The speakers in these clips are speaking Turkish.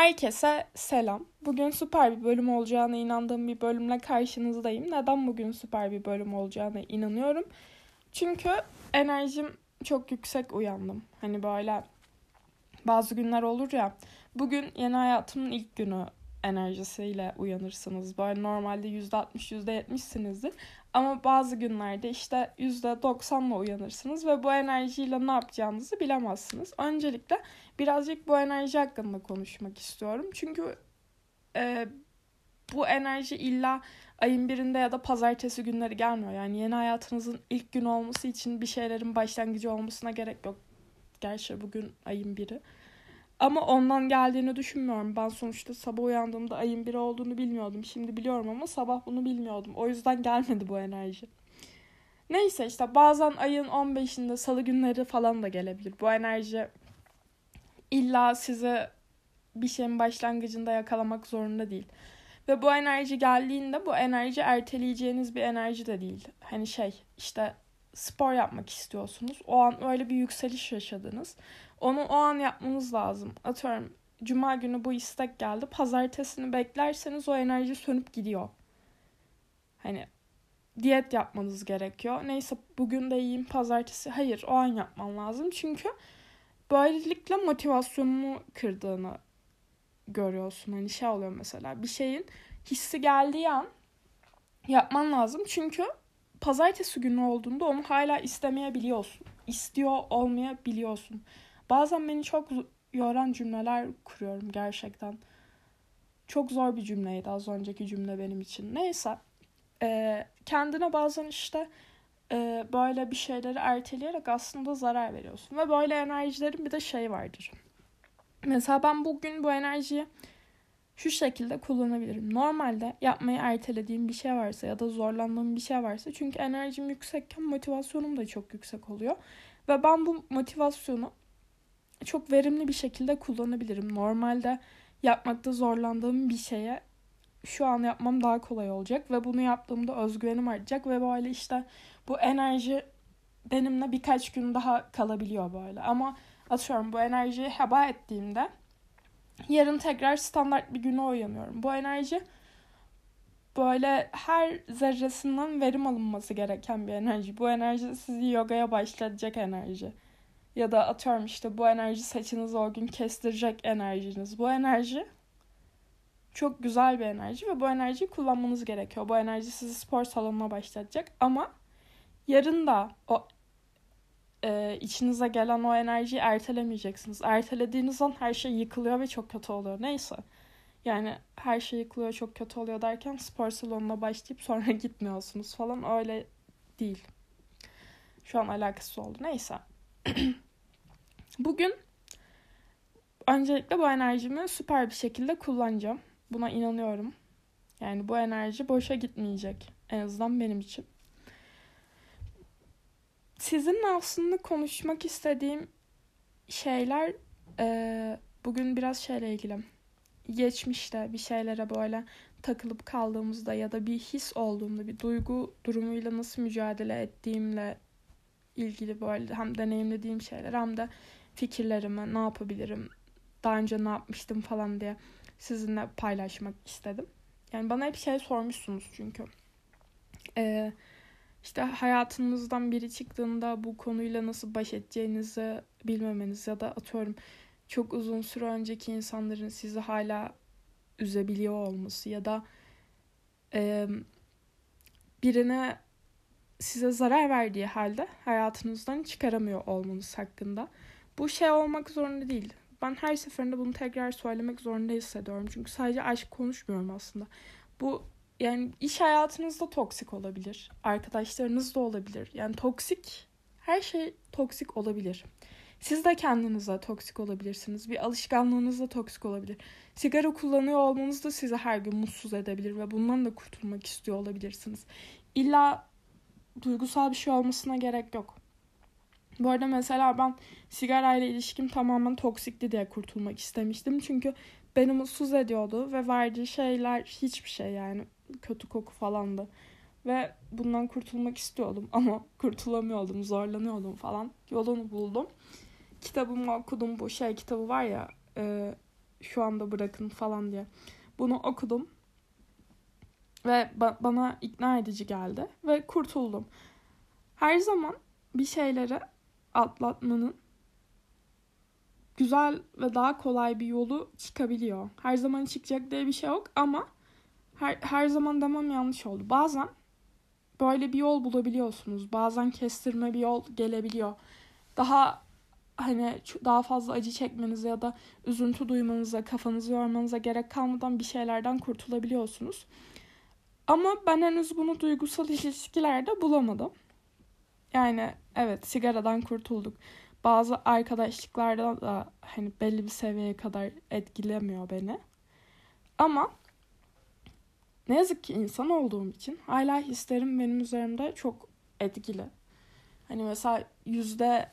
Herkese selam. Bugün süper bir bölüm olacağına inandığım bir bölümle karşınızdayım. Neden bugün süper bir bölüm olacağına inanıyorum? Çünkü enerjim çok yüksek uyandım. Hani böyle bazı günler olur ya. Bugün yeni hayatımın ilk günü enerjisiyle uyanırsınız. Böyle normalde %60, %70'sinizdir. Ama bazı günlerde işte %90'la uyanırsınız ve bu enerjiyle ne yapacağınızı bilemezsiniz. Öncelikle birazcık bu enerji hakkında konuşmak istiyorum. Çünkü e, bu enerji illa ayın birinde ya da pazartesi günleri gelmiyor. Yani yeni hayatınızın ilk gün olması için bir şeylerin başlangıcı olmasına gerek yok. Gerçi bugün ayın biri. Ama ondan geldiğini düşünmüyorum. Ben sonuçta sabah uyandığımda ayın biri olduğunu bilmiyordum. Şimdi biliyorum ama sabah bunu bilmiyordum. O yüzden gelmedi bu enerji. Neyse işte bazen ayın 15'inde salı günleri falan da gelebilir. Bu enerji illa size bir şeyin başlangıcında yakalamak zorunda değil. Ve bu enerji geldiğinde bu enerji erteleyeceğiniz bir enerji de değil. Hani şey işte spor yapmak istiyorsunuz. O an öyle bir yükseliş yaşadınız. Onu o an yapmanız lazım. Atıyorum cuma günü bu istek geldi. Pazartesini beklerseniz o enerji sönüp gidiyor. Hani diyet yapmanız gerekiyor. Neyse bugün de yiyeyim pazartesi. Hayır o an yapman lazım. Çünkü böylelikle motivasyonunu kırdığını görüyorsun. Hani şey oluyor mesela bir şeyin hissi geldiği an yapman lazım. Çünkü pazartesi günü olduğunda onu hala istemeyebiliyorsun. İstiyor olmayabiliyorsun. Bazen beni çok yoran cümleler kuruyorum gerçekten. Çok zor bir cümleydi az önceki cümle benim için. Neyse. E, kendine bazen işte e, böyle bir şeyleri erteleyerek aslında zarar veriyorsun. Ve böyle enerjilerin bir de şey vardır. Mesela ben bugün bu enerjiyi şu şekilde kullanabilirim. Normalde yapmayı ertelediğim bir şey varsa ya da zorlandığım bir şey varsa çünkü enerjim yüksekken motivasyonum da çok yüksek oluyor. Ve ben bu motivasyonu çok verimli bir şekilde kullanabilirim. Normalde yapmakta zorlandığım bir şeye şu an yapmam daha kolay olacak ve bunu yaptığımda özgüvenim artacak ve böyle işte bu enerji benimle birkaç gün daha kalabiliyor böyle. Ama atıyorum bu enerjiyi heba ettiğimde yarın tekrar standart bir güne uyanıyorum. Bu enerji böyle her zerresinden verim alınması gereken bir enerji. Bu enerji sizi yogaya başlatacak enerji. Ya da atıyorum işte bu enerji saçınızı o gün kestirecek enerjiniz. Bu enerji çok güzel bir enerji ve bu enerjiyi kullanmanız gerekiyor. Bu enerji sizi spor salonuna başlatacak ama yarın da o e, içinize gelen o enerjiyi ertelemeyeceksiniz. Ertelediğiniz an her şey yıkılıyor ve çok kötü oluyor. Neyse. Yani her şey yıkılıyor çok kötü oluyor derken spor salonuna başlayıp sonra gitmiyorsunuz falan öyle değil. Şu an alakası oldu. Neyse. Bugün öncelikle bu enerjimi süper bir şekilde kullanacağım. Buna inanıyorum. Yani bu enerji boşa gitmeyecek. En azından benim için. Sizinle aslında konuşmak istediğim şeyler e, bugün biraz şeyle ilgili. Geçmişte bir şeylere böyle takılıp kaldığımızda ya da bir his olduğumda bir duygu durumuyla nasıl mücadele ettiğimle ilgili böyle hem deneyimlediğim şeyler hem de fikirlerimi ne yapabilirim daha önce ne yapmıştım falan diye sizinle paylaşmak istedim. Yani bana hep şey sormuşsunuz çünkü. Ee, işte hayatınızdan biri çıktığında bu konuyla nasıl baş edeceğinizi bilmemeniz ya da atıyorum çok uzun süre önceki insanların sizi hala üzebiliyor olması ya da e, birine size zarar verdiği halde hayatınızdan çıkaramıyor olmanız hakkında. Bu şey olmak zorunda değil. Ben her seferinde bunu tekrar söylemek zorunda hissediyorum. Çünkü sadece aşk konuşmuyorum aslında. Bu yani iş hayatınızda toksik olabilir. Arkadaşlarınız da olabilir. Yani toksik her şey toksik olabilir. Siz de kendinize toksik olabilirsiniz. Bir alışkanlığınız da toksik olabilir. Sigara kullanıyor olmanız da sizi her gün mutsuz edebilir ve bundan da kurtulmak istiyor olabilirsiniz. İlla duygusal bir şey olmasına gerek yok. Bu arada mesela ben sigarayla ilişkim tamamen toksikti diye kurtulmak istemiştim. Çünkü beni mutsuz ediyordu ve verdiği şeyler hiçbir şey yani kötü koku falandı. Ve bundan kurtulmak istiyordum ama kurtulamıyordum, zorlanıyordum falan. Yolunu buldum. Kitabımı okudum bu şey kitabı var ya e, şu anda bırakın falan diye. Bunu okudum. Ve ba- bana ikna edici geldi. Ve kurtuldum. Her zaman bir şeyleri atlatmanın güzel ve daha kolay bir yolu çıkabiliyor. Her zaman çıkacak diye bir şey yok ama her, her zaman demem yanlış oldu. Bazen böyle bir yol bulabiliyorsunuz. Bazen kestirme bir yol gelebiliyor. Daha hani daha fazla acı çekmenize ya da üzüntü duymanıza, kafanızı yormanıza gerek kalmadan bir şeylerden kurtulabiliyorsunuz. Ama ben henüz bunu duygusal ilişkilerde bulamadım. Yani evet sigaradan kurtulduk. Bazı arkadaşlıklarda da hani belli bir seviyeye kadar etkilemiyor beni. Ama ne yazık ki insan olduğum için hala hislerim benim üzerimde çok etkili. Hani mesela yüzde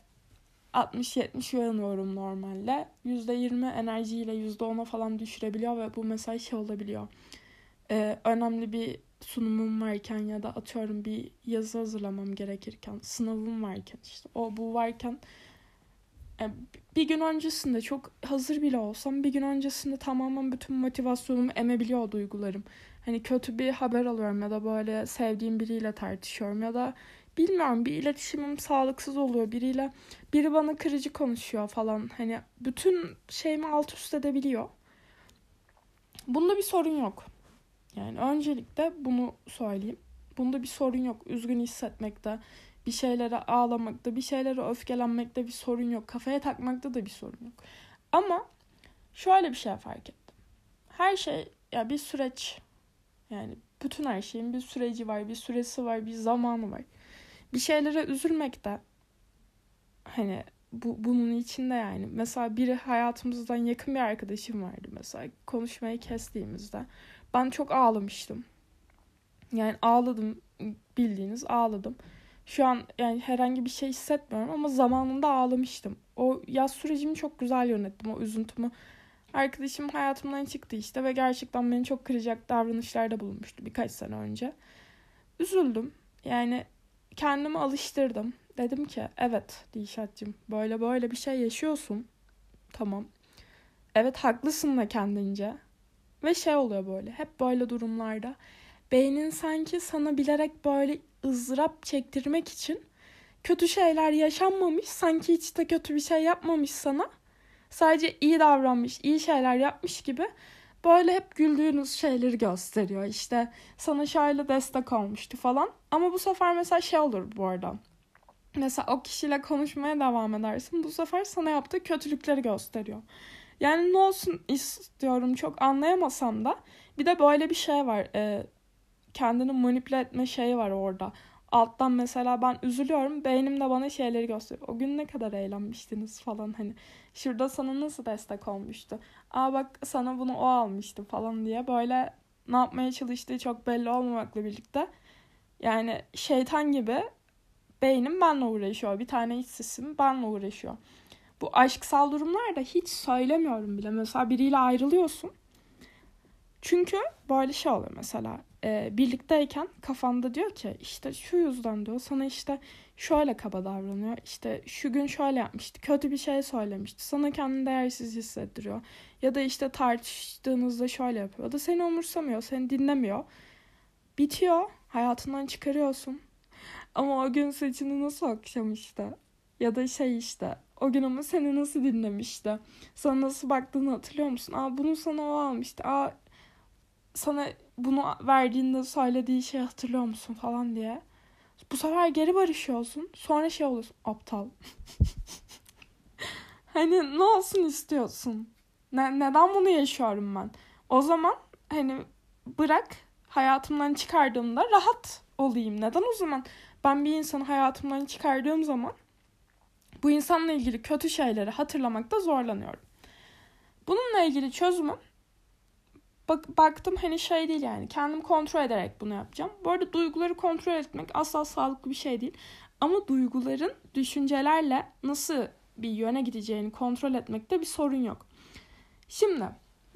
60-70 uyanıyorum normalde. %20 enerjiyle %10'a falan düşürebiliyor ve bu mesela şey olabiliyor. Ee, önemli bir sunumum varken ya da atıyorum bir yazı hazırlamam gerekirken, sınavım varken işte o bu varken e, bir gün öncesinde çok hazır bile olsam bir gün öncesinde tamamen bütün motivasyonumu emebiliyor duygularım. Hani kötü bir haber alıyorum ya da böyle sevdiğim biriyle tartışıyorum ya da bilmiyorum bir iletişimim sağlıksız oluyor biriyle biri bana kırıcı konuşuyor falan hani bütün şeyimi alt üst edebiliyor. Bunda bir sorun yok. Yani öncelikle bunu söyleyeyim. Bunda bir sorun yok. Üzgün hissetmekte, bir şeylere ağlamakta, bir şeylere öfkelenmekte bir sorun yok. Kafaya takmakta da bir sorun yok. Ama şöyle bir şey fark ettim. Her şey ya bir süreç. Yani bütün her şeyin bir süreci var, bir süresi var, bir zamanı var. Bir şeylere üzülmek de hani bu bunun içinde yani. Mesela biri hayatımızdan yakın bir arkadaşım vardı mesela. Konuşmayı kestiğimizde ben çok ağlamıştım. Yani ağladım bildiğiniz ağladım. Şu an yani herhangi bir şey hissetmiyorum ama zamanında ağlamıştım. O yaz sürecimi çok güzel yönettim o üzüntümü. Arkadaşım hayatımdan çıktı işte ve gerçekten beni çok kıracak davranışlarda bulunmuştu birkaç sene önce. Üzüldüm. Yani kendimi alıştırdım. Dedim ki evet Dişat'cığım böyle böyle bir şey yaşıyorsun. Tamam. Evet haklısın da kendince. Ve şey oluyor böyle hep böyle durumlarda. Beynin sanki sana bilerek böyle ızdırap çektirmek için kötü şeyler yaşanmamış. Sanki hiç de kötü bir şey yapmamış sana. Sadece iyi davranmış, iyi şeyler yapmış gibi böyle hep güldüğünüz şeyleri gösteriyor. İşte sana şöyle destek olmuştu falan. Ama bu sefer mesela şey olur bu arada. Mesela o kişiyle konuşmaya devam edersin. Bu sefer sana yaptığı kötülükleri gösteriyor. Yani ne olsun istiyorum çok anlayamasam da bir de böyle bir şey var. E, kendini manipüle etme şeyi var orada. Alttan mesela ben üzülüyorum. Beynim de bana şeyleri gösteriyor. O gün ne kadar eğlenmiştiniz falan hani. Şurada sana nasıl destek olmuştu. Aa bak sana bunu o almıştı falan diye böyle ne yapmaya çalıştığı çok belli olmamakla birlikte. Yani şeytan gibi beynim benle uğraşıyor. Bir tane iç sesim benle uğraşıyor. Bu aşksal durumlarda hiç söylemiyorum bile. Mesela biriyle ayrılıyorsun. Çünkü böyle şey oluyor mesela. E, birlikteyken kafanda diyor ki işte şu yüzden diyor sana işte şöyle kaba davranıyor. İşte şu gün şöyle yapmıştı. Kötü bir şey söylemişti. Sana kendini değersiz hissettiriyor. Ya da işte tartıştığınızda şöyle yapıyor. Ya da seni umursamıyor. Seni dinlemiyor. Bitiyor. Hayatından çıkarıyorsun. Ama o gün saçını nasıl okşamıştı. Ya da şey işte o gün ama seni nasıl dinlemişti. Sana nasıl baktığını hatırlıyor musun? Aa bunu sana o almıştı. Aa sana bunu verdiğinde söylediği şey hatırlıyor musun falan diye. Bu sefer geri barışıyorsun. Sonra şey oluyorsun. Aptal. hani ne olsun istiyorsun? Ne, neden bunu yaşıyorum ben? O zaman hani bırak hayatımdan çıkardığımda rahat olayım. Neden o zaman ben bir insanı hayatımdan çıkardığım zaman bu insanla ilgili kötü şeyleri hatırlamakta zorlanıyorum. Bununla ilgili çözümüm bak, baktım hani şey değil yani kendim kontrol ederek bunu yapacağım. Bu arada duyguları kontrol etmek asla sağlıklı bir şey değil. Ama duyguların düşüncelerle nasıl bir yöne gideceğini kontrol etmekte bir sorun yok. Şimdi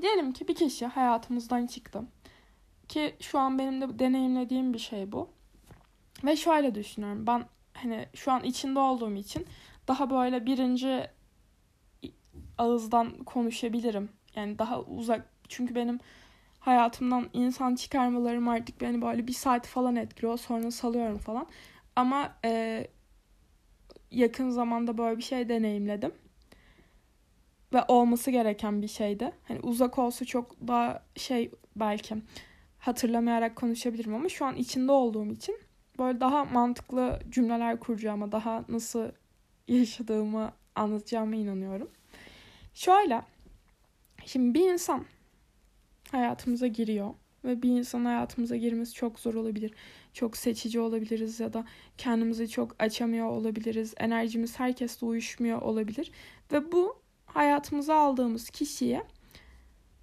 diyelim ki bir kişi hayatımızdan çıktı. Ki şu an benim de deneyimlediğim bir şey bu. Ve şöyle düşünüyorum. Ben hani şu an içinde olduğum için daha böyle birinci ağızdan konuşabilirim. Yani daha uzak çünkü benim hayatımdan insan çıkarmalarım artık beni böyle bir saat falan etkiliyor. Sonra salıyorum falan. Ama e, yakın zamanda böyle bir şey deneyimledim. Ve olması gereken bir şeydi. Hani uzak olsa çok daha şey belki hatırlamayarak konuşabilirim ama şu an içinde olduğum için böyle daha mantıklı cümleler kuracağıma, daha nasıl yaşadığımı anlatacağıma inanıyorum. Şöyle, şimdi bir insan hayatımıza giriyor ve bir insan hayatımıza girmesi çok zor olabilir. Çok seçici olabiliriz ya da kendimizi çok açamıyor olabiliriz. Enerjimiz herkesle uyuşmuyor olabilir. Ve bu hayatımıza aldığımız kişiye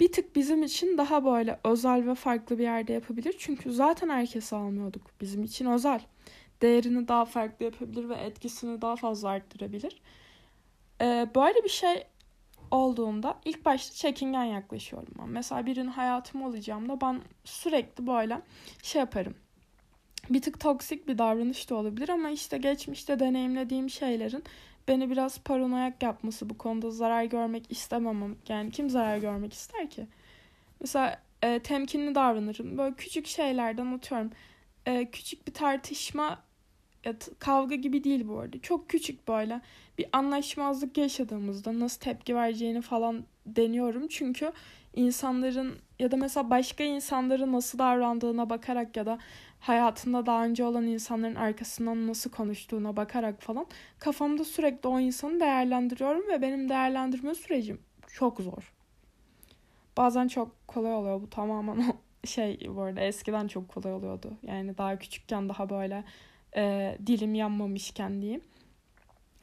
bir tık bizim için daha böyle özel ve farklı bir yerde yapabilir. Çünkü zaten herkesi almıyorduk. Bizim için özel. Değerini daha farklı yapabilir ve etkisini daha fazla arttırabilir. Ee, böyle bir şey olduğunda ilk başta çekingen yaklaşıyorum ben. Mesela birinin hayatımı alacağımda ben sürekli böyle şey yaparım. Bir tık toksik bir davranış da olabilir ama işte geçmişte deneyimlediğim şeylerin beni biraz paranoyak yapması bu konuda zarar görmek istememem. Yani kim zarar görmek ister ki? Mesela e, temkinli davranırım. Böyle küçük şeylerden atıyorum. E, küçük bir tartışma kavga gibi değil bu arada. Çok küçük böyle bir anlaşmazlık yaşadığımızda nasıl tepki vereceğini falan deniyorum. Çünkü insanların ya da mesela başka insanların nasıl davrandığına bakarak ya da hayatında daha önce olan insanların arkasından nasıl konuştuğuna bakarak falan kafamda sürekli o insanı değerlendiriyorum ve benim değerlendirme sürecim çok zor. Bazen çok kolay oluyor bu tamamen şey bu arada eskiden çok kolay oluyordu. Yani daha küçükken daha böyle e, dilim yanmamışken diyeyim.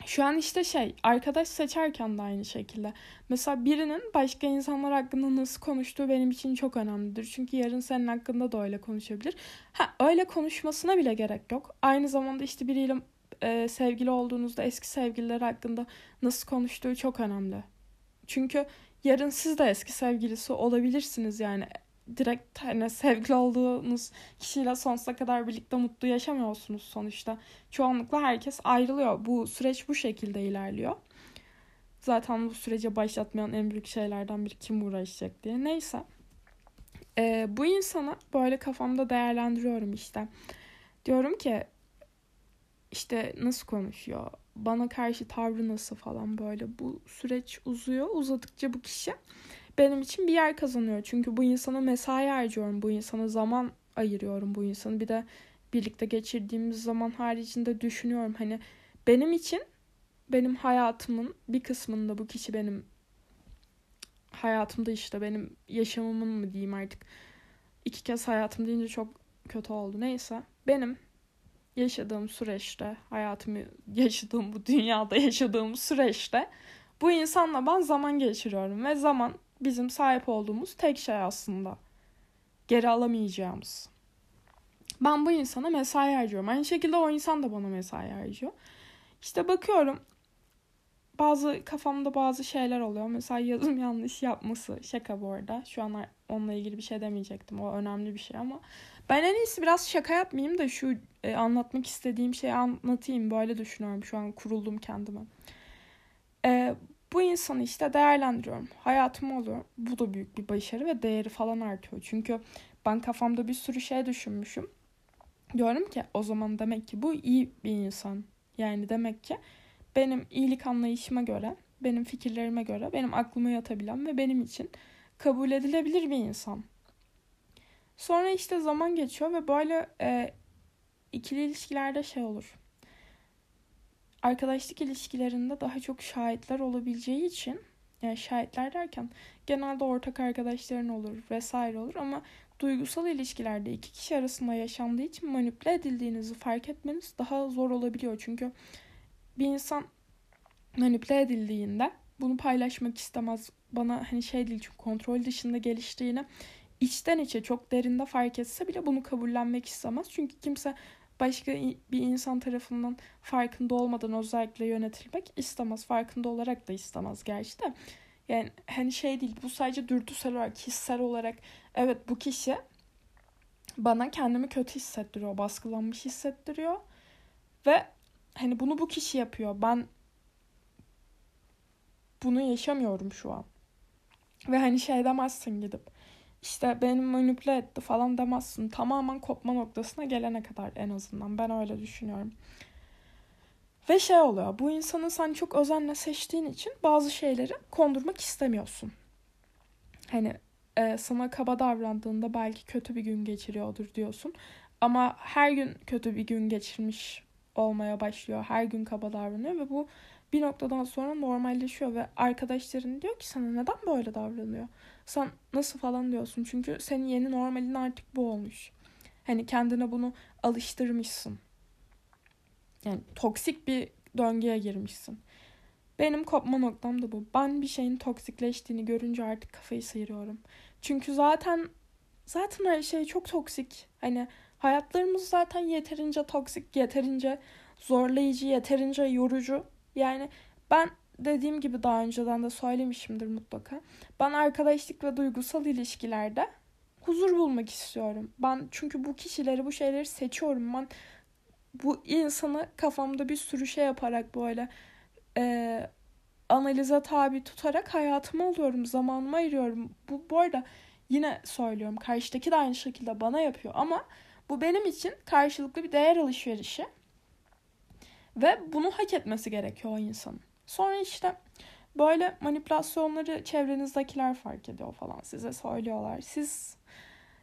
Şu an işte şey arkadaş seçerken de aynı şekilde. Mesela birinin başka insanlar hakkında nasıl konuştuğu benim için çok önemlidir. Çünkü yarın senin hakkında da öyle konuşabilir. Ha öyle konuşmasına bile gerek yok. Aynı zamanda işte biriyle e, sevgili olduğunuzda eski sevgililer hakkında nasıl konuştuğu çok önemli. Çünkü yarın siz de eski sevgilisi olabilirsiniz yani direkt hani sevgili olduğunuz kişiyle sonsuza kadar birlikte mutlu yaşamıyorsunuz sonuçta. Çoğunlukla herkes ayrılıyor. Bu süreç bu şekilde ilerliyor. Zaten bu sürece başlatmayan en büyük şeylerden biri kim uğraşacak diye. Neyse. Ee, bu insanı böyle kafamda değerlendiriyorum işte. Diyorum ki işte nasıl konuşuyor? Bana karşı tavrı nasıl falan böyle. Bu süreç uzuyor. Uzadıkça bu kişi benim için bir yer kazanıyor. Çünkü bu insana mesai harcıyorum. Bu insana zaman ayırıyorum bu insanı. Bir de birlikte geçirdiğimiz zaman haricinde düşünüyorum. Hani benim için benim hayatımın bir kısmında bu kişi benim hayatımda işte benim yaşamımın mı diyeyim artık. iki kez hayatım deyince çok kötü oldu. Neyse. Benim yaşadığım süreçte, hayatımı yaşadığım bu dünyada yaşadığım süreçte bu insanla ben zaman geçiriyorum ve zaman bizim sahip olduğumuz tek şey aslında. Geri alamayacağımız. Ben bu insana mesai harcıyorum. Aynı şekilde o insan da bana mesai harcıyor. İşte bakıyorum bazı kafamda bazı şeyler oluyor. Mesela yazım yanlış yapması. Şaka bu arada. Şu an onunla ilgili bir şey demeyecektim. O önemli bir şey ama ben en iyisi biraz şaka yapmayayım da şu e, anlatmak istediğim şeyi anlatayım. Böyle düşünüyorum. Şu an kuruldum kendime. E, bu insanı işte değerlendiriyorum. Hayatım oluyor. Bu da büyük bir başarı ve değeri falan artıyor. Çünkü ben kafamda bir sürü şey düşünmüşüm. Diyorum ki o zaman demek ki bu iyi bir insan. Yani demek ki benim iyilik anlayışıma göre, benim fikirlerime göre, benim aklıma yatabilen ve benim için kabul edilebilir bir insan. Sonra işte zaman geçiyor ve böyle e, ikili ilişkilerde şey olur arkadaşlık ilişkilerinde daha çok şahitler olabileceği için yani şahitler derken genelde ortak arkadaşların olur vesaire olur ama duygusal ilişkilerde iki kişi arasında yaşandığı için manipüle edildiğinizi fark etmeniz daha zor olabiliyor. Çünkü bir insan manipüle edildiğinde bunu paylaşmak istemez. Bana hani şey değil çünkü kontrol dışında geliştiğini içten içe çok derinde fark etse bile bunu kabullenmek istemez. Çünkü kimse başka bir insan tarafından farkında olmadan özellikle yönetilmek istemez. Farkında olarak da istemez gerçi de. Yani hani şey değil bu sadece dürtüsel olarak, hissel olarak evet bu kişi bana kendimi kötü hissettiriyor, baskılanmış hissettiriyor. Ve hani bunu bu kişi yapıyor. Ben bunu yaşamıyorum şu an. Ve hani şey demezsin gidip işte beni manipüle etti falan demezsin. Tamamen kopma noktasına gelene kadar en azından. Ben öyle düşünüyorum. Ve şey oluyor. Bu insanı sen çok özenle seçtiğin için bazı şeyleri kondurmak istemiyorsun. Hani e, sana kaba davrandığında belki kötü bir gün geçiriyordur diyorsun. Ama her gün kötü bir gün geçirmiş olmaya başlıyor. Her gün kaba davranıyor ve bu bir noktadan sonra normalleşiyor ve arkadaşların diyor ki sana neden böyle davranıyor? Sen nasıl falan diyorsun. Çünkü senin yeni normalin artık bu olmuş. Hani kendine bunu alıştırmışsın. Yani toksik bir döngüye girmişsin. Benim kopma noktam da bu. Ben bir şeyin toksikleştiğini görünce artık kafayı sıyırıyorum. Çünkü zaten zaten her şey çok toksik. Hani hayatlarımız zaten yeterince toksik, yeterince zorlayıcı, yeterince yorucu. Yani ben dediğim gibi daha önceden de söylemişimdir mutlaka. Ben arkadaşlık ve duygusal ilişkilerde huzur bulmak istiyorum. Ben çünkü bu kişileri, bu şeyleri seçiyorum. Ben bu insanı kafamda bir sürü şey yaparak böyle e, analize tabi tutarak hayatıma alıyorum, zamanımı ayırıyorum. Bu, bu arada yine söylüyorum karşıdaki de aynı şekilde bana yapıyor ama bu benim için karşılıklı bir değer alışverişi. Ve bunu hak etmesi gerekiyor o insanın. Sonra işte böyle manipülasyonları çevrenizdekiler fark ediyor falan size söylüyorlar. Siz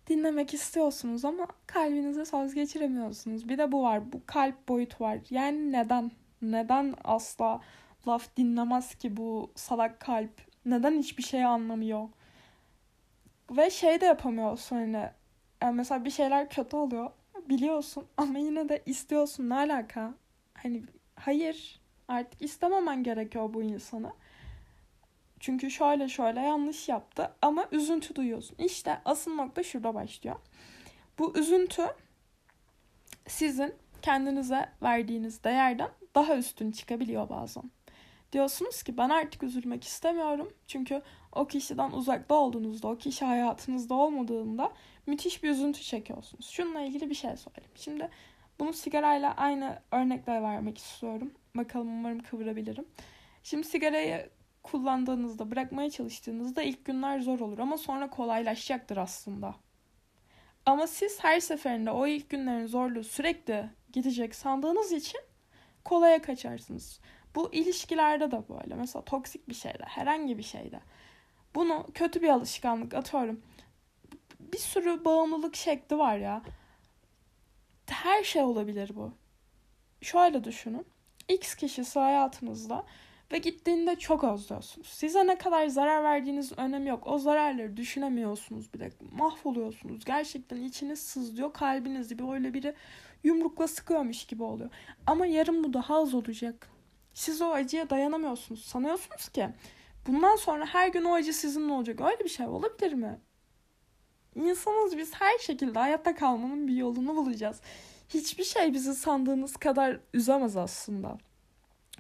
dinlemek istiyorsunuz ama kalbinize söz geçiremiyorsunuz. Bir de bu var. Bu kalp boyutu var. Yani neden? Neden asla laf dinlemez ki bu salak kalp? Neden hiçbir şey anlamıyor? Ve şey de yapamıyorsun hani. Yani mesela bir şeyler kötü oluyor. Biliyorsun ama yine de istiyorsun. Ne alaka? Hani hayır artık istememen gerekiyor bu insanı. Çünkü şöyle şöyle yanlış yaptı ama üzüntü duyuyorsun. İşte asıl nokta şurada başlıyor. Bu üzüntü sizin kendinize verdiğiniz değerden daha üstün çıkabiliyor bazen. Diyorsunuz ki ben artık üzülmek istemiyorum. Çünkü o kişiden uzakta olduğunuzda, o kişi hayatınızda olmadığında müthiş bir üzüntü çekiyorsunuz. Şununla ilgili bir şey söyleyeyim. Şimdi bunu sigarayla aynı örnekle vermek istiyorum. Bakalım umarım kıvırabilirim. Şimdi sigarayı kullandığınızda, bırakmaya çalıştığınızda ilk günler zor olur ama sonra kolaylaşacaktır aslında. Ama siz her seferinde o ilk günlerin zorluğu sürekli gidecek sandığınız için kolaya kaçarsınız. Bu ilişkilerde de böyle. Mesela toksik bir şeyde, herhangi bir şeyde. Bunu kötü bir alışkanlık atıyorum. Bir sürü bağımlılık şekli var ya. Her şey olabilir bu. Şöyle düşünün. X kişisi hayatınızda ve gittiğinde çok özlüyorsunuz. Size ne kadar zarar verdiğiniz önemi yok. O zararları düşünemiyorsunuz bile. Mahvoluyorsunuz. Gerçekten içiniz sızlıyor. Kalbiniz bir öyle biri yumrukla sıkıyormuş gibi oluyor. Ama yarın bu daha az olacak. Siz o acıya dayanamıyorsunuz. Sanıyorsunuz ki bundan sonra her gün o acı sizinle olacak. Öyle bir şey olabilir mi? İnsanız biz her şekilde hayatta kalmanın bir yolunu bulacağız. Hiçbir şey bizi sandığınız kadar üzemez aslında.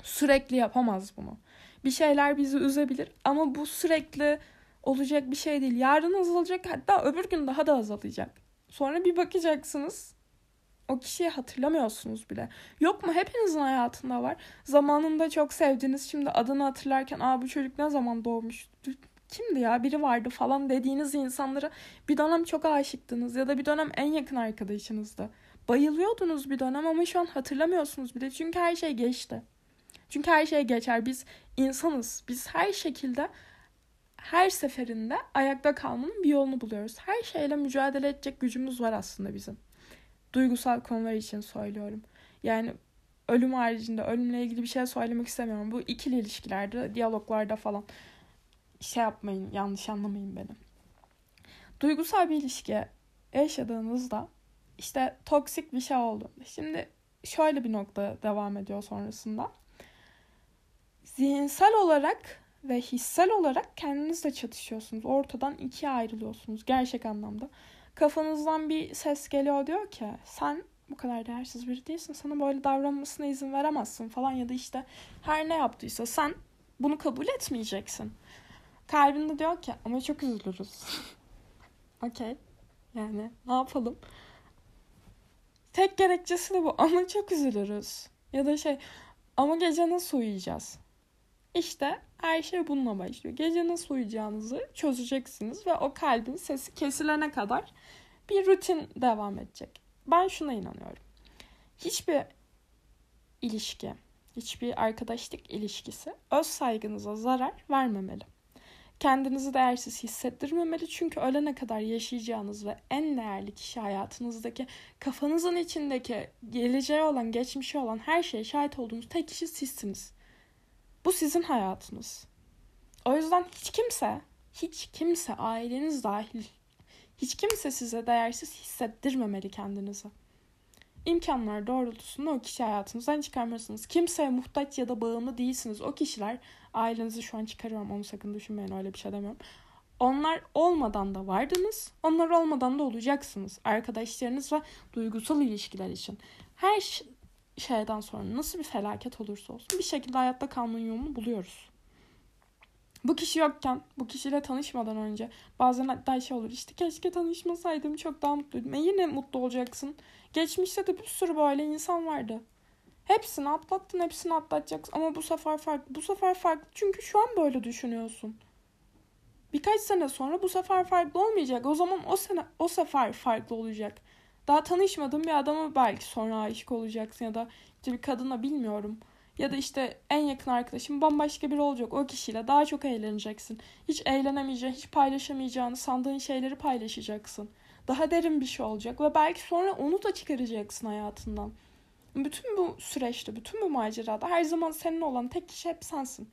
Sürekli yapamaz bunu. Bir şeyler bizi üzebilir ama bu sürekli olacak bir şey değil. Yarın azalacak hatta öbür gün daha da azalacak. Sonra bir bakacaksınız o kişiyi hatırlamıyorsunuz bile. Yok mu? Hepinizin hayatında var. Zamanında çok sevdiğiniz şimdi adını hatırlarken aa bu çocuk ne zaman doğmuş? Kimdi ya? Biri vardı falan dediğiniz insanlara bir dönem çok aşıktınız ya da bir dönem en yakın arkadaşınızdı. Bayılıyordunuz bir dönem ama şu an hatırlamıyorsunuz bile. Çünkü her şey geçti. Çünkü her şey geçer. Biz insanız. Biz her şekilde her seferinde ayakta kalmanın bir yolunu buluyoruz. Her şeyle mücadele edecek gücümüz var aslında bizim. Duygusal konular için söylüyorum. Yani ölüm haricinde ölümle ilgili bir şey söylemek istemiyorum. Bu ikili ilişkilerde, diyaloglarda falan şey yapmayın, yanlış anlamayın beni. Duygusal bir ilişki yaşadığınızda işte toksik bir şey oldu. Şimdi şöyle bir nokta devam ediyor sonrasında. Zihinsel olarak ve hissel olarak kendinizle çatışıyorsunuz. Ortadan ikiye ayrılıyorsunuz gerçek anlamda. Kafanızdan bir ses geliyor diyor ki sen bu kadar değersiz biri değilsin. Sana böyle davranmasına izin veremezsin falan ya da işte her ne yaptıysa sen bunu kabul etmeyeceksin. Kalbinde diyor ki ama çok üzülürüz. Okey. Yani ne yapalım? Tek gerekçesi de bu ama çok üzülürüz. Ya da şey ama gece nasıl uyuyacağız? İşte Her şey bununla başlıyor. Gece nasıl uyuyacağınızı çözeceksiniz ve o kalbin sesi kesilene kadar bir rutin devam edecek. Ben şuna inanıyorum. Hiçbir ilişki, hiçbir arkadaşlık ilişkisi öz saygınıza zarar vermemeli. Kendinizi değersiz hissettirmemeli çünkü ölene kadar yaşayacağınız ve en değerli kişi hayatınızdaki kafanızın içindeki geleceği olan, geçmişi olan her şeye şahit olduğunuz tek kişi sizsiniz. Bu sizin hayatınız. O yüzden hiç kimse, hiç kimse aileniz dahil hiç kimse size değersiz hissettirmemeli kendinizi. İmkanlar doğrultusunda o kişi hayatınızdan çıkarmazsınız. Kimseye muhtaç ya da bağımlı değilsiniz. O kişiler ailenizi şu an çıkarıyorum onu sakın düşünmeyin öyle bir şey demiyorum. Onlar olmadan da vardınız. Onlar olmadan da olacaksınız. Arkadaşlarınız ve duygusal ilişkiler için. Her şeyden sonra nasıl bir felaket olursa olsun bir şekilde hayatta kalmanın yolunu buluyoruz. Bu kişi yokken, bu kişiyle tanışmadan önce bazen hatta şey olur işte keşke tanışmasaydım çok daha mutluydum. E yine mutlu olacaksın. Geçmişte de bir sürü böyle insan vardı. Hepsini atlattın, hepsini atlatacaksın. Ama bu sefer farklı. Bu sefer farklı çünkü şu an böyle düşünüyorsun. Birkaç sene sonra bu sefer farklı olmayacak. O zaman o sene o sefer farklı olacak. Daha tanışmadığın bir adama belki sonra aşık olacaksın ya da işte bir kadına bilmiyorum. Ya da işte en yakın arkadaşın bambaşka biri olacak. O kişiyle daha çok eğleneceksin. Hiç eğlenemeyeceğin, hiç paylaşamayacağını sandığın şeyleri paylaşacaksın. Daha derin bir şey olacak ve belki sonra onu da çıkaracaksın hayatından. Bütün bu süreçte, bütün bu macerada her zaman senin olan tek kişi hep sensin.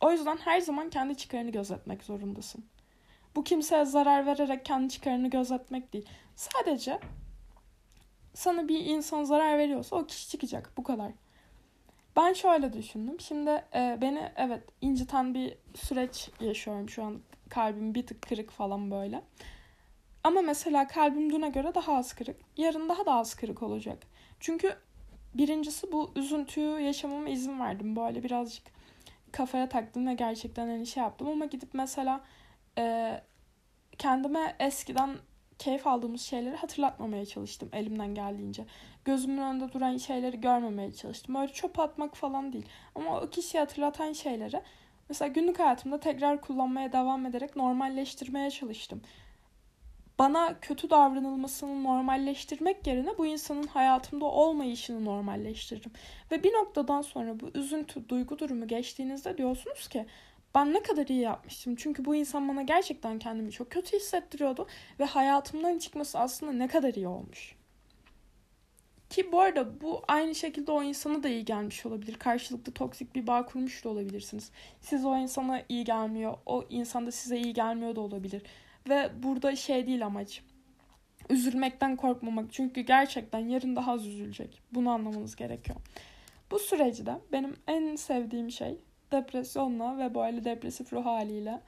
O yüzden her zaman kendi çıkarını gözetmek zorundasın. Bu kimseye zarar vererek kendi çıkarını gözetmek değil. Sadece sana bir insan zarar veriyorsa o kişi çıkacak. Bu kadar. Ben şöyle düşündüm. Şimdi e, beni evet inciten bir süreç yaşıyorum şu an. Kalbim bir tık kırık falan böyle. Ama mesela kalbim düne göre daha az kırık. Yarın daha da az kırık olacak. Çünkü birincisi bu üzüntüyü yaşamama izin verdim. Böyle birazcık kafaya taktım ve gerçekten hani şey yaptım. Ama gidip mesela e, kendime eskiden keyif aldığımız şeyleri hatırlatmamaya çalıştım elimden geldiğince. Gözümün önünde duran şeyleri görmemeye çalıştım. Öyle çöp atmak falan değil. Ama o kişiyi hatırlatan şeyleri mesela günlük hayatımda tekrar kullanmaya devam ederek normalleştirmeye çalıştım. Bana kötü davranılmasını normalleştirmek yerine bu insanın hayatımda olmayışını normalleştiririm. Ve bir noktadan sonra bu üzüntü, duygu durumu geçtiğinizde diyorsunuz ki ben ne kadar iyi yapmıştım. Çünkü bu insan bana gerçekten kendimi çok kötü hissettiriyordu. Ve hayatımdan çıkması aslında ne kadar iyi olmuş. Ki bu arada bu aynı şekilde o insana da iyi gelmiş olabilir. Karşılıklı toksik bir bağ kurmuş da olabilirsiniz. Siz o insana iyi gelmiyor. O insan da size iyi gelmiyor da olabilir. Ve burada şey değil amaç. Üzülmekten korkmamak. Çünkü gerçekten yarın daha az üzülecek. Bunu anlamanız gerekiyor. Bu süreçte benim en sevdiğim şey depresyonla ve böyle depresif ruh haliyle.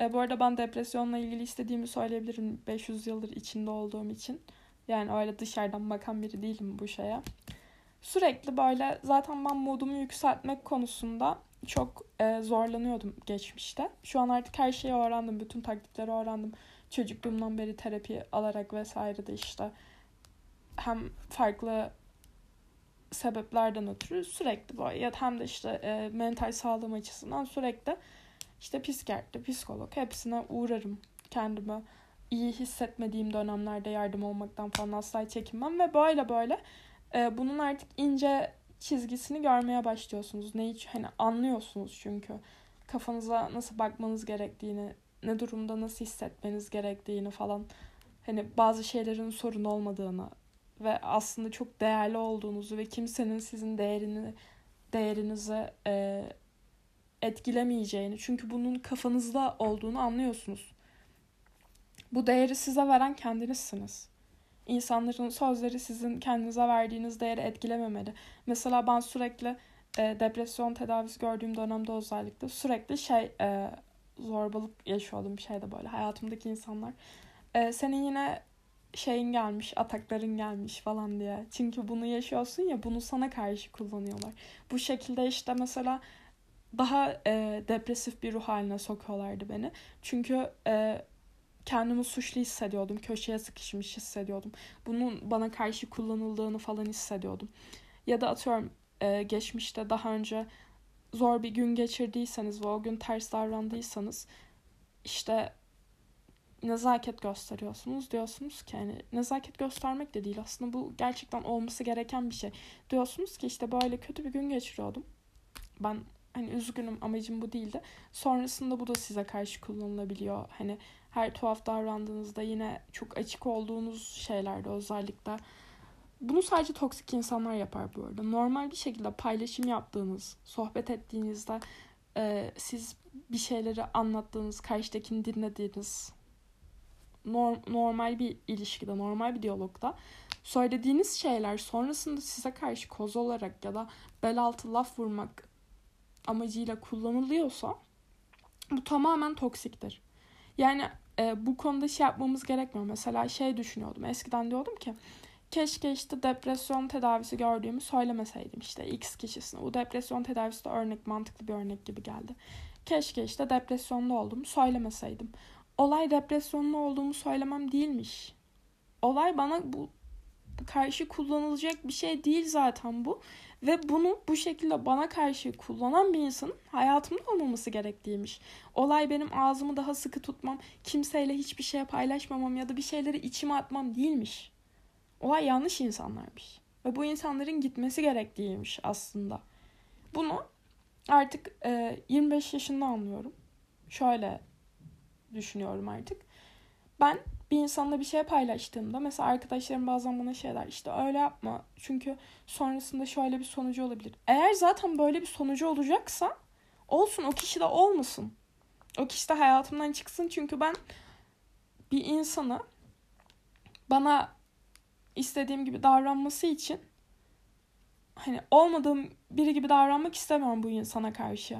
E, bu arada ben depresyonla ilgili istediğimi söyleyebilirim 500 yıldır içinde olduğum için. Yani öyle dışarıdan bakan biri değilim bu şeye. Sürekli böyle zaten ben modumu yükseltmek konusunda çok e, zorlanıyordum geçmişte. Şu an artık her şeyi öğrendim. Bütün taktikleri öğrendim. Çocukluğumdan beri terapi alarak vesaire de işte hem farklı sebeplerden ötürü sürekli böyle ya hem de işte e, mental sağlığım açısından sürekli işte psikiyatri, psikolog hepsine uğrarım kendime iyi hissetmediğim dönemlerde yardım olmaktan falan asla çekinmem ve böyle böyle e, bunun artık ince çizgisini görmeye başlıyorsunuz. Neyi hani anlıyorsunuz çünkü kafanıza nasıl bakmanız gerektiğini, ne durumda nasıl hissetmeniz gerektiğini falan hani bazı şeylerin sorun olmadığını ve aslında çok değerli olduğunuzu ve kimsenin sizin değerini değerinizi e, etkilemeyeceğini çünkü bunun kafanızda olduğunu anlıyorsunuz. Bu değeri size veren kendinizsiniz. İnsanların sözleri sizin kendinize verdiğiniz değeri etkilememeli. Mesela ben sürekli e, depresyon tedavisi gördüğüm dönemde özellikle sürekli şey e, zorbalık yaşıyordum bir şeyde böyle hayatımdaki insanlar. E, senin yine şeyin gelmiş, atakların gelmiş falan diye. Çünkü bunu yaşıyorsun ya bunu sana karşı kullanıyorlar. Bu şekilde işte mesela daha e, depresif bir ruh haline sokuyorlardı beni. Çünkü e, kendimi suçlu hissediyordum. Köşeye sıkışmış hissediyordum. Bunun bana karşı kullanıldığını falan hissediyordum. Ya da atıyorum e, geçmişte daha önce zor bir gün geçirdiyseniz ve o gün ters davrandıysanız işte nezaket gösteriyorsunuz. Diyorsunuz ki hani nezaket göstermek de değil aslında bu gerçekten olması gereken bir şey. Diyorsunuz ki işte böyle kötü bir gün geçiriyordum. Ben hani üzgünüm amacım bu değildi. Sonrasında bu da size karşı kullanılabiliyor. Hani her tuhaf davrandığınızda yine çok açık olduğunuz şeylerde özellikle. Bunu sadece toksik insanlar yapar bu arada. Normal bir şekilde paylaşım yaptığınız, sohbet ettiğinizde e, siz bir şeyleri anlattığınız, karşıdakini dinlediğiniz normal bir ilişkide, normal bir diyalogda söylediğiniz şeyler sonrasında size karşı koz olarak ya da bel altı laf vurmak amacıyla kullanılıyorsa bu tamamen toksiktir. Yani e, bu konuda şey yapmamız gerekmiyor. Mesela şey düşünüyordum. Eskiden diyordum ki keşke işte depresyon tedavisi gördüğümü söylemeseydim işte X kişisine. Bu depresyon tedavisi de örnek mantıklı bir örnek gibi geldi. Keşke işte depresyonda olduğumu söylemeseydim. Olay depresyonlu olduğumu söylemem değilmiş. Olay bana bu karşı kullanılacak bir şey değil zaten bu. Ve bunu bu şekilde bana karşı kullanan bir insanın hayatımda olmaması gerektiğiymiş. Olay benim ağzımı daha sıkı tutmam, kimseyle hiçbir şey paylaşmamam ya da bir şeyleri içime atmam değilmiş. Olay yanlış insanlarmış. Ve bu insanların gitmesi gerektiğiymiş aslında. Bunu artık e, 25 yaşında anlıyorum. Şöyle düşünüyorum artık. Ben bir insanla bir şey paylaştığımda mesela arkadaşlarım bazen bana şeyler işte öyle yapma çünkü sonrasında şöyle bir sonucu olabilir. Eğer zaten böyle bir sonucu olacaksa olsun o kişi de olmasın. O kişi de hayatımdan çıksın çünkü ben bir insanı bana istediğim gibi davranması için hani olmadığım biri gibi davranmak istemiyorum bu insana karşı.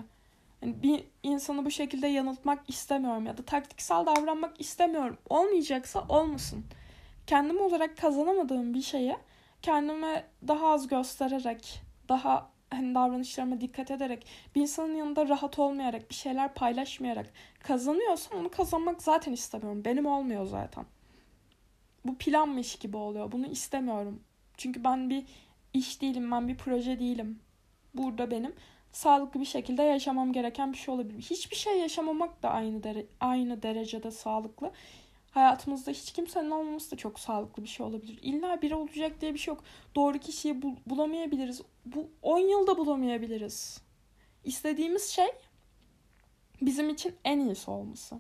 Yani bir insanı bu şekilde yanıltmak istemiyorum ya da taktiksel davranmak istemiyorum. Olmayacaksa olmasın. Kendim olarak kazanamadığım bir şeye kendime daha az göstererek, daha hani davranışlarıma dikkat ederek, bir insanın yanında rahat olmayarak, bir şeyler paylaşmayarak kazanıyorsam onu kazanmak zaten istemiyorum. Benim olmuyor zaten. Bu planmış gibi oluyor. Bunu istemiyorum. Çünkü ben bir iş değilim, ben bir proje değilim. Burada benim sağlıklı bir şekilde yaşamam gereken bir şey olabilir. Hiçbir şey yaşamamak da aynı dere aynı derecede sağlıklı. Hayatımızda hiç kimsenin olmaması da çok sağlıklı bir şey olabilir. İlla biri olacak diye bir şey yok. Doğru kişiyi bul bulamayabiliriz. Bu 10 yılda bulamayabiliriz. İstediğimiz şey bizim için en iyisi olması.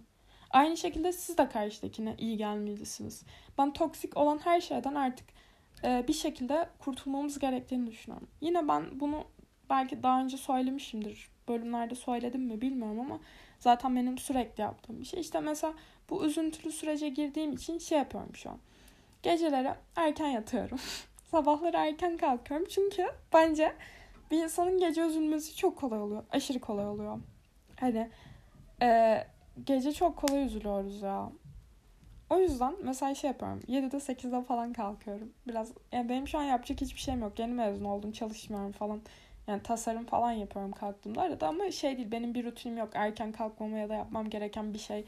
Aynı şekilde siz de karşıdakine iyi gelmelisiniz. Ben toksik olan her şeyden artık bir şekilde kurtulmamız gerektiğini düşünüyorum. Yine ben bunu belki daha önce söylemişimdir. Bölümlerde söyledim mi bilmiyorum ama zaten benim sürekli yaptığım bir şey. İşte mesela bu üzüntülü sürece girdiğim için şey yapıyorum şu an. Geceleri erken yatıyorum. Sabahları erken kalkıyorum. Çünkü bence bir insanın gece üzülmesi çok kolay oluyor. Aşırı kolay oluyor. Hani e, gece çok kolay üzülüyoruz ya. O yüzden mesela şey yapıyorum. 7'de 8'de falan kalkıyorum. Biraz yani benim şu an yapacak hiçbir şeyim yok. Yeni mezun oldum. Çalışmıyorum falan. Yani tasarım falan yapıyorum kalktığımda arada ama şey değil benim bir rutinim yok. Erken kalkmama ya da yapmam gereken bir şey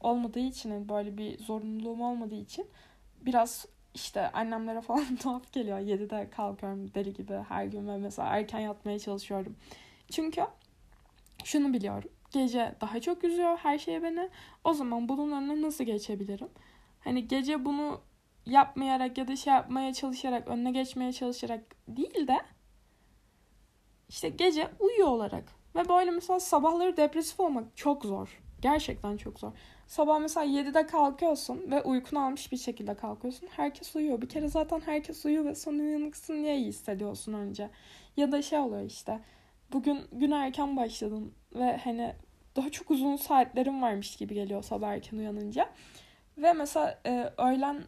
olmadığı için hani böyle bir zorunluluğum olmadığı için biraz işte annemlere falan tuhaf geliyor. 7'de kalkıyorum deli gibi her gün ve mesela erken yatmaya çalışıyorum. Çünkü şunu biliyorum. Gece daha çok üzüyor her şey beni. O zaman bunun önüne nasıl geçebilirim? Hani gece bunu yapmayarak ya da şey yapmaya çalışarak, önüne geçmeye çalışarak değil de işte gece uyuyor olarak. Ve böyle mesela sabahları depresif olmak çok zor. Gerçekten çok zor. Sabah mesela 7'de kalkıyorsun ve uykunu almış bir şekilde kalkıyorsun. Herkes uyuyor. Bir kere zaten herkes uyuyor ve sen uyanıksın diye iyi hissediyorsun önce. Ya da şey oluyor işte. Bugün gün erken başladın ve hani daha çok uzun saatlerim varmış gibi geliyor sabah erken uyanınca. Ve mesela e, öğlen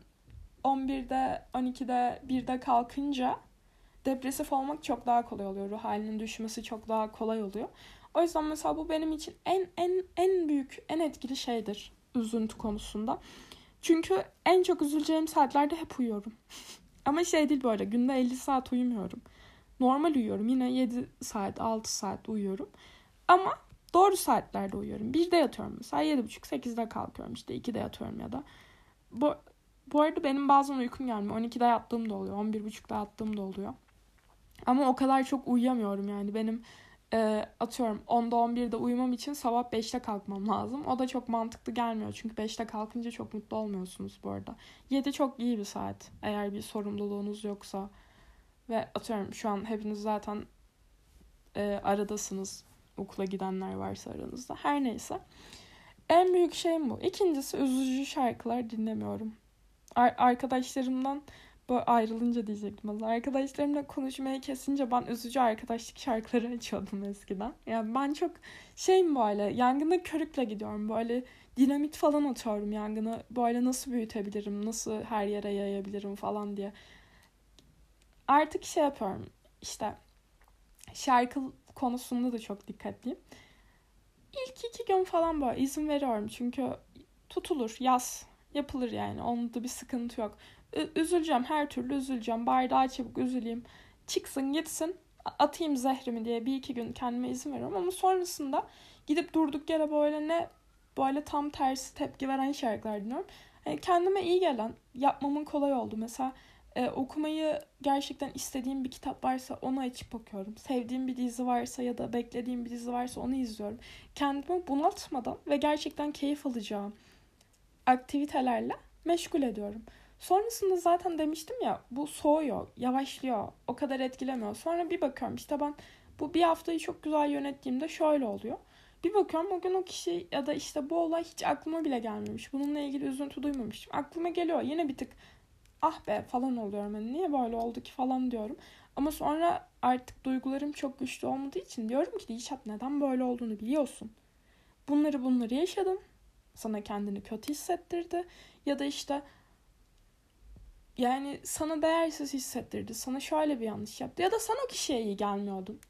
11'de, 12'de, 1'de kalkınca depresif olmak çok daha kolay oluyor. Ruh halinin düşmesi çok daha kolay oluyor. O yüzden mesela bu benim için en en en büyük, en etkili şeydir üzüntü konusunda. Çünkü en çok üzüleceğim saatlerde hep uyuyorum. Ama şey değil böyle günde 50 saat uyumuyorum. Normal uyuyorum. Yine 7 saat, 6 saat uyuyorum. Ama doğru saatlerde uyuyorum. 1'de yatıyorum mesela. 7.30-8'de kalkıyorum işte. 2'de yatıyorum ya da. Bu, bu arada benim bazen uykum gelmiyor. 12'de yattığım da oluyor. 11.30'da yattığım da oluyor. Ama o kadar çok uyuyamıyorum yani. Benim e, atıyorum 10'da 11'de uyumam için sabah 5'te kalkmam lazım. O da çok mantıklı gelmiyor. Çünkü 5'te kalkınca çok mutlu olmuyorsunuz bu arada. 7 çok iyi bir saat. Eğer bir sorumluluğunuz yoksa. Ve atıyorum şu an hepiniz zaten e, aradasınız. Okula gidenler varsa aranızda. Her neyse. En büyük şeyim bu. İkincisi üzücü şarkılar dinlemiyorum. Ar- arkadaşlarımdan bu ayrılınca diyecektim az. Arkadaşlarımla konuşmayı kesince ben üzücü arkadaşlık şarkıları açıyordum eskiden. Yani ben çok şeyim böyle yangına körükle gidiyorum. Böyle dinamit falan atıyorum yangını. Böyle nasıl büyütebilirim, nasıl her yere yayabilirim falan diye. Artık şey yapıyorum işte şarkı konusunda da çok dikkatliyim. İlk iki gün falan böyle izin veriyorum çünkü tutulur yaz yapılır yani onda bir sıkıntı yok üzüleceğim her türlü üzüleceğim. Bari daha çabuk üzüleyim. Çıksın gitsin atayım zehrimi diye bir iki gün kendime izin veriyorum. Ama sonrasında gidip durduk yere böyle ne böyle tam tersi tepki veren şarkılar dinliyorum. Yani kendime iyi gelen, yapmamın kolay oldu. Mesela e, okumayı gerçekten istediğim bir kitap varsa onu açıp okuyorum. Sevdiğim bir dizi varsa ya da beklediğim bir dizi varsa onu izliyorum. Kendimi bunaltmadan ve gerçekten keyif alacağım aktivitelerle meşgul ediyorum. Sonrasında zaten demiştim ya bu soğuyor, yavaşlıyor, o kadar etkilemiyor. Sonra bir bakıyorum işte ben bu bir haftayı çok güzel yönettiğimde şöyle oluyor. Bir bakıyorum o gün o kişi ya da işte bu olay hiç aklıma bile gelmemiş. Bununla ilgili üzüntü duymamışım. Aklıma geliyor yine bir tık ah be falan oluyorum. Yani niye böyle oldu ki falan diyorum. Ama sonra artık duygularım çok güçlü olmadığı için diyorum ki Dişat neden böyle olduğunu biliyorsun. Bunları bunları yaşadın. Sana kendini kötü hissettirdi. Ya da işte yani sana değersiz hissettirdi. Sana şöyle bir yanlış yaptı. Ya da sen o kişiye iyi gelmiyordun.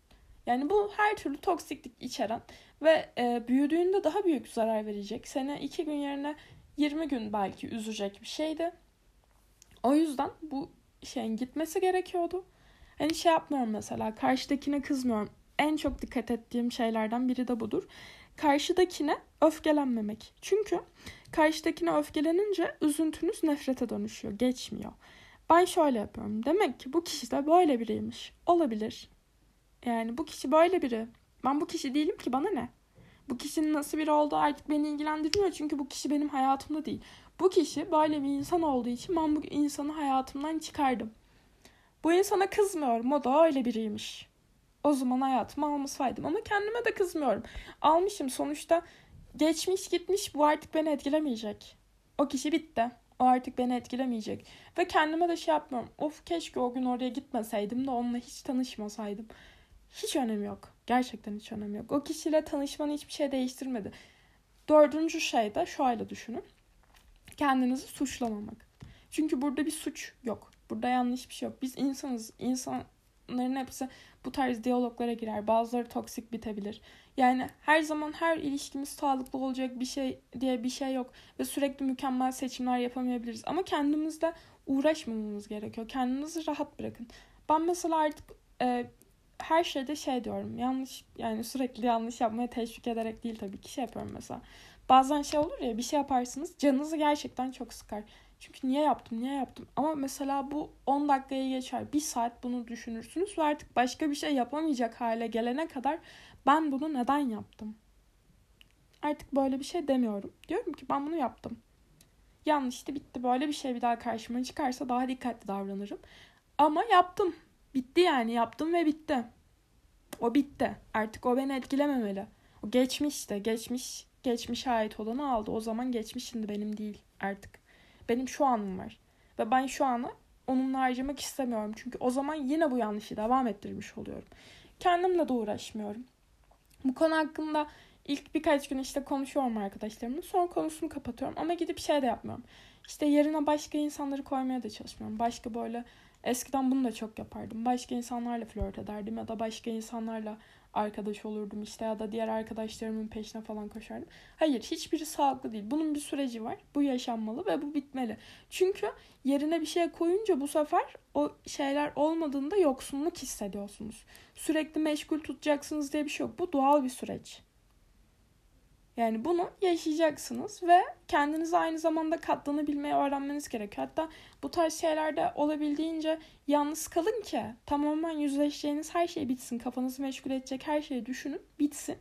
Yani bu her türlü toksiklik içeren ve e, büyüdüğünde daha büyük zarar verecek. Seni iki gün yerine 20 gün belki üzecek bir şeydi. O yüzden bu şeyin gitmesi gerekiyordu. Hani şey yapmıyorum mesela karşıdakine kızmıyorum. En çok dikkat ettiğim şeylerden biri de budur karşıdakine öfkelenmemek. Çünkü karşıdakine öfkelenince üzüntünüz nefrete dönüşüyor, geçmiyor. Ben şöyle yapıyorum. Demek ki bu kişi de böyle biriymiş. Olabilir. Yani bu kişi böyle biri. Ben bu kişi değilim ki bana ne? Bu kişinin nasıl biri olduğu artık beni ilgilendirmiyor çünkü bu kişi benim hayatımda değil. Bu kişi böyle bir insan olduğu için ben bu insanı hayatımdan çıkardım. Bu insana kızmıyorum. O da öyle biriymiş o zaman hayatımı almasaydım. Ama kendime de kızmıyorum. Almışım sonuçta geçmiş gitmiş bu artık beni etkilemeyecek. O kişi bitti. O artık beni etkilemeyecek. Ve kendime de şey yapmıyorum. Of keşke o gün oraya gitmeseydim de onunla hiç tanışmasaydım. Hiç önemi yok. Gerçekten hiç önemi yok. O kişiyle tanışmanı hiçbir şey değiştirmedi. Dördüncü şey de şöyle düşünün. Kendinizi suçlamamak. Çünkü burada bir suç yok. Burada yanlış bir şey yok. Biz insanız. İnsanların hepsi bu tarz diyaloglara girer. Bazıları toksik bitebilir. Yani her zaman her ilişkimiz sağlıklı olacak bir şey diye bir şey yok. Ve sürekli mükemmel seçimler yapamayabiliriz. Ama kendimizle uğraşmamamız gerekiyor. Kendinizi rahat bırakın. Ben mesela artık e, her şeyde şey diyorum. Yanlış yani sürekli yanlış yapmaya teşvik ederek değil tabii ki şey yapıyorum mesela. Bazen şey olur ya bir şey yaparsınız canınızı gerçekten çok sıkar. Çünkü niye yaptım, niye yaptım? Ama mesela bu 10 dakikayı geçer. Bir saat bunu düşünürsünüz ve artık başka bir şey yapamayacak hale gelene kadar ben bunu neden yaptım? Artık böyle bir şey demiyorum. Diyorum ki ben bunu yaptım. Yanlıştı bitti. Böyle bir şey bir daha karşıma çıkarsa daha dikkatli davranırım. Ama yaptım. Bitti yani yaptım ve bitti. O bitti. Artık o beni etkilememeli. O geçmişti. Geçmiş, geçmişe ait olanı aldı. O zaman geçmiş şimdi benim değil artık. Benim şu anım var. Ve ben şu anı onunla harcamak istemiyorum. Çünkü o zaman yine bu yanlışı devam ettirmiş oluyorum. Kendimle de uğraşmıyorum. Bu konu hakkında ilk birkaç gün işte konuşuyorum arkadaşlarımla. Sonra konusunu kapatıyorum. Ama gidip şey de yapmıyorum. İşte yerine başka insanları koymaya da çalışmıyorum. Başka böyle eskiden bunu da çok yapardım. Başka insanlarla flört ederdim ya da başka insanlarla arkadaş olurdum işte ya da diğer arkadaşlarımın peşine falan koşardım. Hayır hiçbiri sağlıklı değil. Bunun bir süreci var. Bu yaşanmalı ve bu bitmeli. Çünkü yerine bir şey koyunca bu sefer o şeyler olmadığında yoksunluk hissediyorsunuz. Sürekli meşgul tutacaksınız diye bir şey yok. Bu doğal bir süreç. Yani bunu yaşayacaksınız ve kendinize aynı zamanda katlanabilmeyi öğrenmeniz gerekiyor. Hatta bu tarz şeylerde olabildiğince yalnız kalın ki tamamen yüzleşeceğiniz her şey bitsin. Kafanızı meşgul edecek her şeyi düşünün, bitsin.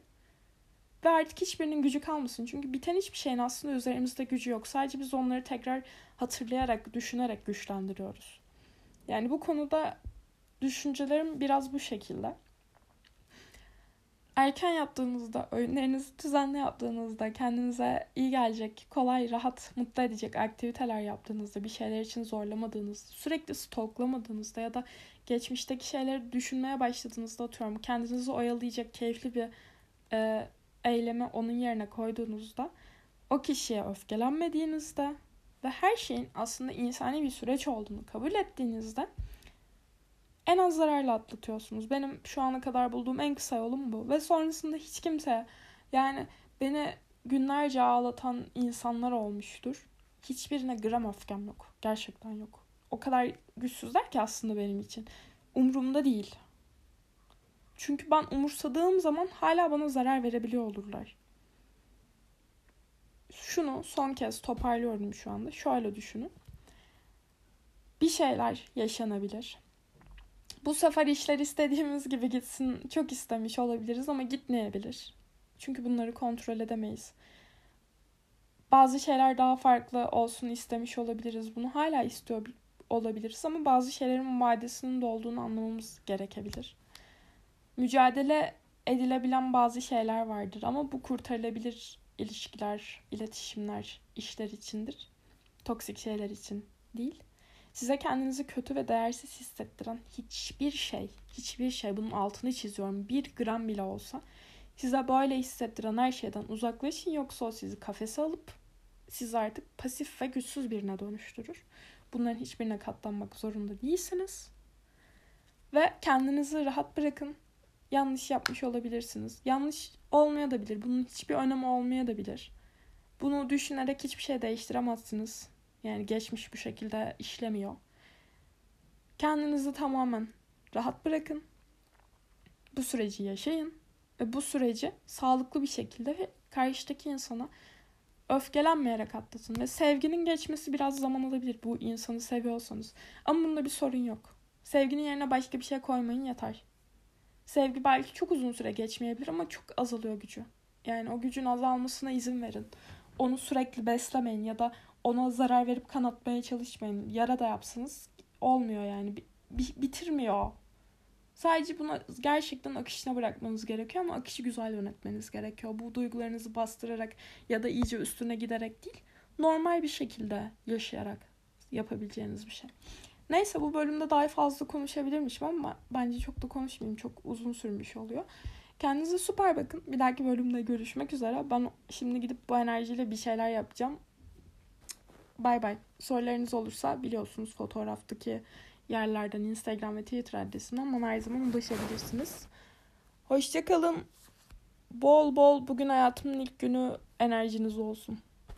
Ve artık hiçbirinin gücü kalmasın. Çünkü biten hiçbir şeyin aslında üzerimizde gücü yok. Sadece biz onları tekrar hatırlayarak, düşünerek güçlendiriyoruz. Yani bu konuda düşüncelerim biraz bu şekilde erken yaptığınızda, öğünlerinizi düzenli yaptığınızda, kendinize iyi gelecek, kolay, rahat, mutlu edecek aktiviteler yaptığınızda, bir şeyler için zorlamadığınızda, sürekli stoklamadığınızda ya da geçmişteki şeyleri düşünmeye başladığınızda atıyorum kendinizi oyalayacak keyifli bir e, eylemi onun yerine koyduğunuzda o kişiye öfkelenmediğinizde ve her şeyin aslında insani bir süreç olduğunu kabul ettiğinizde en az zararla atlatıyorsunuz. Benim şu ana kadar bulduğum en kısa yolum bu. Ve sonrasında hiç kimse yani beni günlerce ağlatan insanlar olmuştur. Hiçbirine gram öfkem yok. Gerçekten yok. O kadar güçsüzler ki aslında benim için. Umurumda değil. Çünkü ben umursadığım zaman hala bana zarar verebiliyor olurlar. Şunu son kez toparlıyorum şu anda. Şöyle düşünün. Bir şeyler yaşanabilir bu sefer işler istediğimiz gibi gitsin çok istemiş olabiliriz ama gitmeyebilir. Çünkü bunları kontrol edemeyiz. Bazı şeyler daha farklı olsun istemiş olabiliriz. Bunu hala istiyor olabiliriz ama bazı şeylerin vadesinin dolduğunu anlamamız gerekebilir. Mücadele edilebilen bazı şeyler vardır ama bu kurtarılabilir ilişkiler, iletişimler, işler içindir. Toksik şeyler için değil. Size kendinizi kötü ve değersiz hissettiren hiçbir şey, hiçbir şey bunun altını çiziyorum bir gram bile olsa size böyle hissettiren her şeyden uzaklaşın yoksa o sizi kafese alıp sizi artık pasif ve güçsüz birine dönüştürür. Bunların hiçbirine katlanmak zorunda değilsiniz. Ve kendinizi rahat bırakın. Yanlış yapmış olabilirsiniz. Yanlış olmayabilir. Bunun hiçbir önemi olmayabilir. Bunu düşünerek hiçbir şey değiştiremezsiniz. Yani geçmiş bu şekilde işlemiyor. Kendinizi tamamen rahat bırakın. Bu süreci yaşayın ve bu süreci sağlıklı bir şekilde ve karşıdaki insana öfkelenmeyerek atlatın. Ve sevginin geçmesi biraz zaman alabilir bu insanı seviyorsanız. Ama bunda bir sorun yok. Sevginin yerine başka bir şey koymayın yeter. Sevgi belki çok uzun süre geçmeyebilir ama çok azalıyor gücü. Yani o gücün azalmasına izin verin. Onu sürekli beslemeyin ya da ona zarar verip kanatmaya çalışmayın. Yara da yapsınız olmuyor yani. bitirmiyor. Sadece bunu gerçekten akışına bırakmanız gerekiyor ama akışı güzel yönetmeniz gerekiyor. Bu duygularınızı bastırarak ya da iyice üstüne giderek değil, normal bir şekilde yaşayarak yapabileceğiniz bir şey. Neyse bu bölümde daha fazla konuşabilirmişim ama bence çok da konuşmayayım. Çok uzun sürmüş oluyor. Kendinize süper bakın. Bir dahaki bölümde görüşmek üzere. Ben şimdi gidip bu enerjiyle bir şeyler yapacağım. Bay bay. Sorularınız olursa biliyorsunuz fotoğraftaki yerlerden Instagram ve Twitter adresimden bana her zaman ulaşabilirsiniz. Hoşçakalın. Bol bol bugün hayatımın ilk günü enerjiniz olsun.